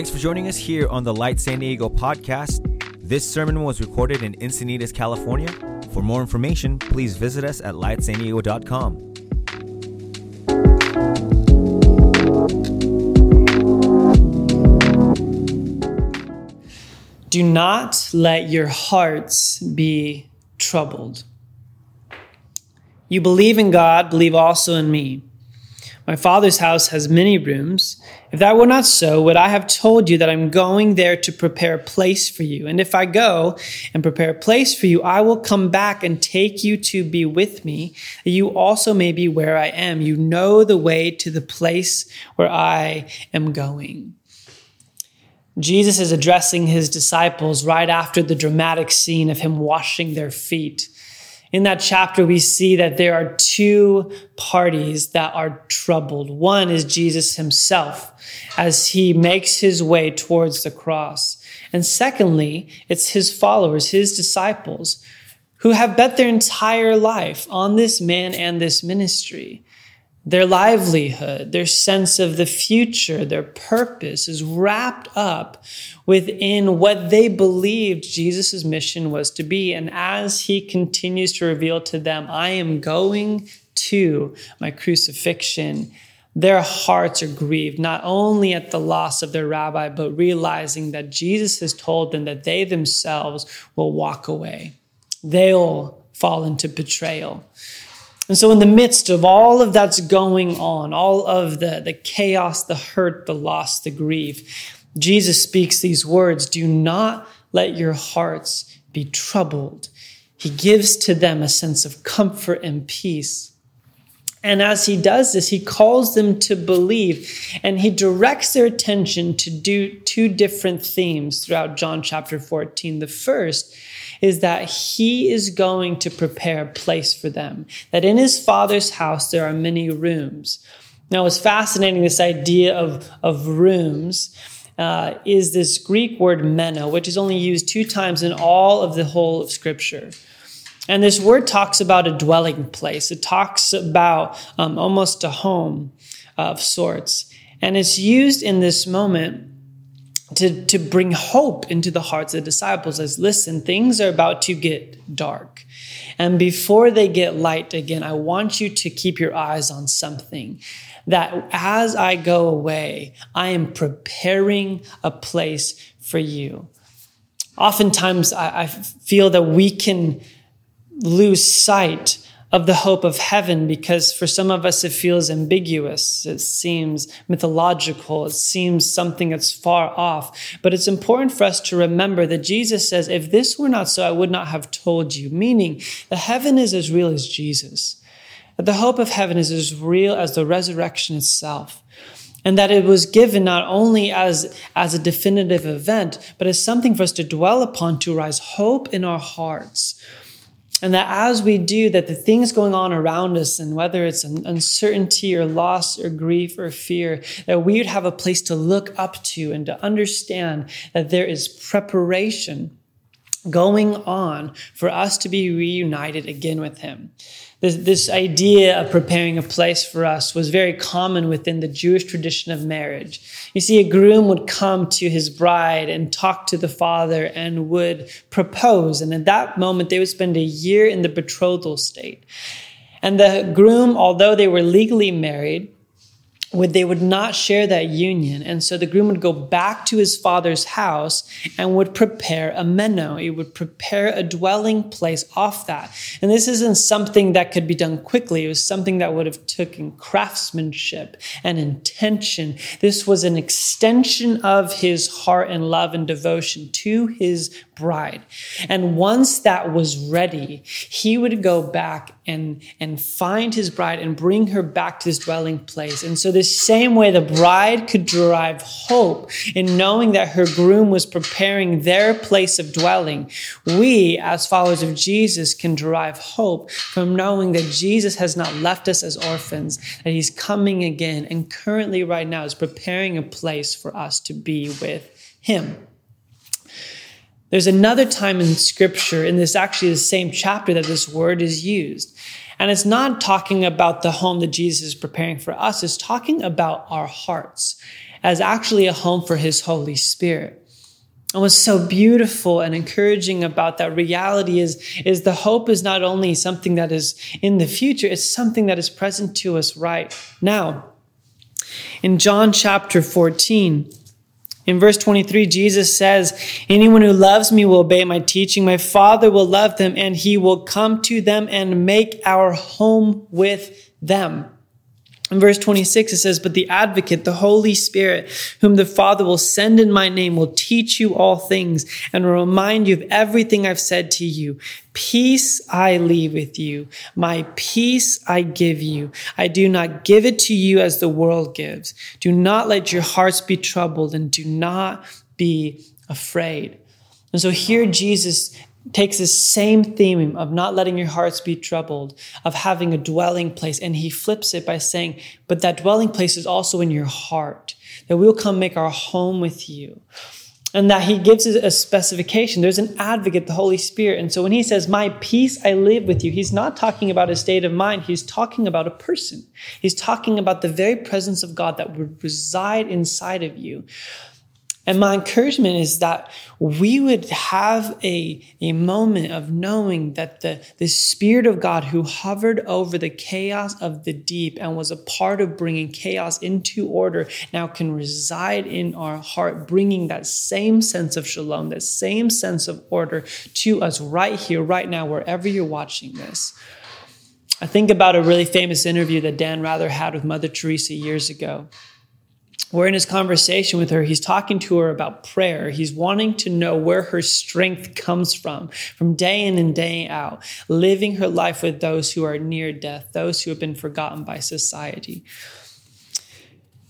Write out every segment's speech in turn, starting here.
Thanks for joining us here on the Light San Diego podcast. This sermon was recorded in Encinitas, California. For more information, please visit us at lightsandiego.com. Do not let your hearts be troubled. You believe in God, believe also in me. My Father's house has many rooms. If that were not so, would I have told you that I'm going there to prepare a place for you? And if I go and prepare a place for you, I will come back and take you to be with me, that you also may be where I am. You know the way to the place where I am going. Jesus is addressing his disciples right after the dramatic scene of him washing their feet. In that chapter, we see that there are two parties that are troubled. One is Jesus himself as he makes his way towards the cross. And secondly, it's his followers, his disciples, who have bet their entire life on this man and this ministry. Their livelihood, their sense of the future, their purpose is wrapped up within what they believed Jesus' mission was to be. And as he continues to reveal to them, I am going to my crucifixion, their hearts are grieved, not only at the loss of their rabbi, but realizing that Jesus has told them that they themselves will walk away. They'll fall into betrayal. And so, in the midst of all of that's going on, all of the, the chaos, the hurt, the loss, the grief, Jesus speaks these words Do not let your hearts be troubled. He gives to them a sense of comfort and peace. And as he does this, he calls them to believe and he directs their attention to do two different themes throughout John chapter 14. The first is that he is going to prepare a place for them, that in his father's house there are many rooms. Now, it's fascinating this idea of, of rooms. Uh, is this Greek word mena, which is only used two times in all of the whole of Scripture. And this word talks about a dwelling place. It talks about um, almost a home of sorts. And it's used in this moment to, to bring hope into the hearts of the disciples as listen, things are about to get dark. And before they get light again, I want you to keep your eyes on something that as I go away, I am preparing a place for you. Oftentimes, I, I feel that we can lose sight of the hope of heaven because for some of us it feels ambiguous. It seems mythological. It seems something that's far off. But it's important for us to remember that Jesus says, if this were not so, I would not have told you. Meaning, the heaven is as real as Jesus. That the hope of heaven is as real as the resurrection itself. And that it was given not only as, as a definitive event, but as something for us to dwell upon to rise hope in our hearts and that as we do, that the things going on around us, and whether it's an uncertainty or loss or grief or fear, that we would have a place to look up to and to understand that there is preparation going on for us to be reunited again with Him. This, this idea of preparing a place for us was very common within the Jewish tradition of marriage. You see, a groom would come to his bride and talk to the father and would propose. And at that moment, they would spend a year in the betrothal state. And the groom, although they were legally married, would they would not share that union. And so the groom would go back to his father's house and would prepare a meno. He would prepare a dwelling place off that. And this isn't something that could be done quickly. It was something that would have taken craftsmanship and intention. This was an extension of his heart and love and devotion to his bride. And once that was ready he would go back and and find his bride and bring her back to his dwelling place and so the same way the bride could derive hope in knowing that her groom was preparing their place of dwelling, we, as followers of Jesus, can derive hope from knowing that Jesus has not left us as orphans, that he's coming again and currently, right now, is preparing a place for us to be with him. There's another time in scripture, in this actually the same chapter, that this word is used. And it's not talking about the home that Jesus is preparing for us, it's talking about our hearts. as actually a home for his Holy Spirit. And what's so beautiful and encouraging about that reality is, is the hope is not only something that is in the future, it's something that is present to us right now. In John chapter 14, in verse 23, Jesus says, Anyone who loves me will obey my teaching. My Father will love them, and he will come to them and make our home with them. In verse 26, it says, But the advocate, the Holy Spirit, whom the Father will send in my name, will teach you all things and will remind you of everything I've said to you. Peace I leave with you. My peace I give you. I do not give it to you as the world gives. Do not let your hearts be troubled and do not be afraid. And so here Jesus takes this same theme of not letting your hearts be troubled, of having a dwelling place, and he flips it by saying, But that dwelling place is also in your heart, that we'll come make our home with you. And that he gives a specification. There's an advocate, the Holy Spirit. And so when he says, My peace I live with you, he's not talking about a state of mind. He's talking about a person. He's talking about the very presence of God that would reside inside of you. And my encouragement is that we would have a, a moment of knowing that the, the Spirit of God who hovered over the chaos of the deep and was a part of bringing chaos into order now can reside in our heart, bringing that same sense of shalom, that same sense of order to us right here, right now, wherever you're watching this. I think about a really famous interview that Dan Rather had with Mother Teresa years ago where in his conversation with her, he's talking to her about prayer. He's wanting to know where her strength comes from, from day in and day out, living her life with those who are near death, those who have been forgotten by society.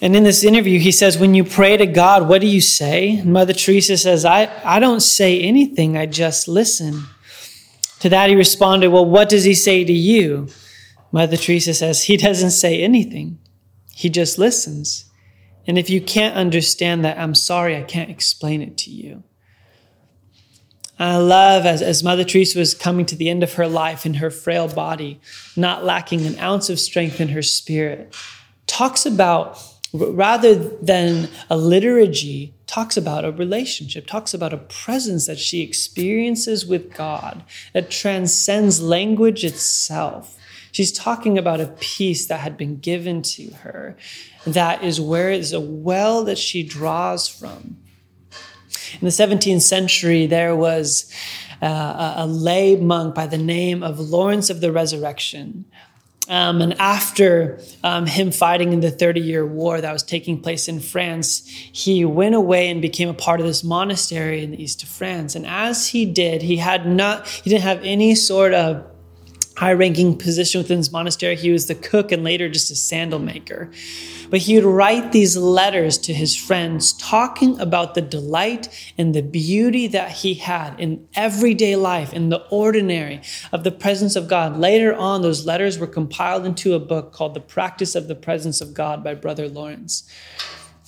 And in this interview, he says, When you pray to God, what do you say? Mother Teresa says, I, I don't say anything, I just listen. To that, he responded, Well, what does he say to you? Mother Teresa says, He doesn't say anything, he just listens. And if you can't understand that, I'm sorry, I can't explain it to you. I love as, as Mother Teresa was coming to the end of her life in her frail body, not lacking an ounce of strength in her spirit, talks about, rather than a liturgy, talks about a relationship, talks about a presence that she experiences with God that transcends language itself. She's talking about a peace that had been given to her, that is where is a well that she draws from. In the 17th century, there was uh, a lay monk by the name of Lawrence of the Resurrection. Um, and after um, him fighting in the 30 year war that was taking place in France, he went away and became a part of this monastery in the east of France. And as he did, he had not, he didn't have any sort of high ranking position within his monastery. He was the cook and later just a sandal maker. But he would write these letters to his friends talking about the delight and the beauty that he had in everyday life, in the ordinary of the presence of God. Later on, those letters were compiled into a book called The Practice of the Presence of God by Brother Lawrence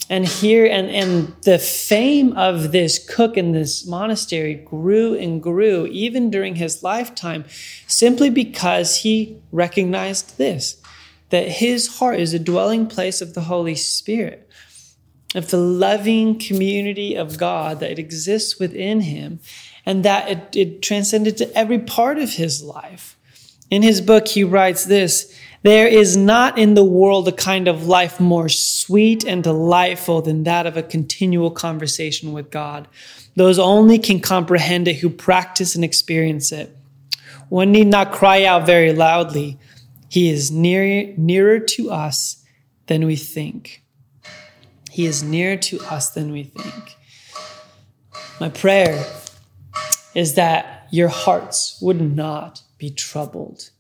and here and and the fame of this cook in this monastery grew and grew even during his lifetime simply because he recognized this that his heart is a dwelling place of the holy spirit of the loving community of god that exists within him and that it, it transcended to every part of his life. In his book he writes this there is not in the world a kind of life more sweet and delightful than that of a continual conversation with God. Those only can comprehend it who practice and experience it. One need not cry out very loudly. He is near, nearer to us than we think. He is nearer to us than we think. My prayer is that your hearts would not be troubled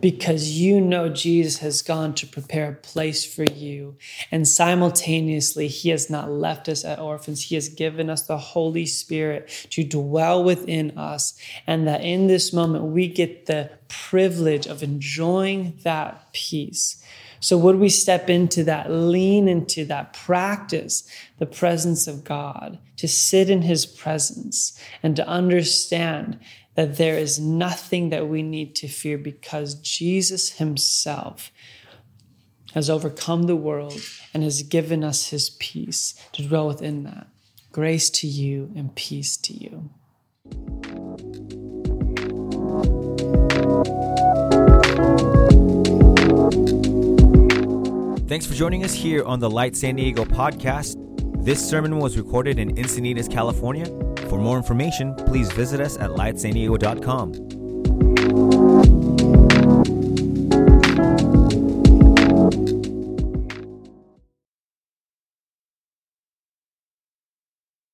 because you know Jesus has gone to prepare a place for you. And simultaneously, He has not left us at orphans. He has given us the Holy Spirit to dwell within us. And that in this moment, we get the privilege of enjoying that peace. So, would we step into that, lean into that, practice the presence of God, to sit in His presence and to understand that there is nothing that we need to fear because Jesus himself has overcome the world and has given us his peace to dwell within that. Grace to you and peace to you. Thanks for joining us here on the Light San Diego podcast. This sermon was recorded in Encinitas, California. For more information, please visit us at lightsandiego.com.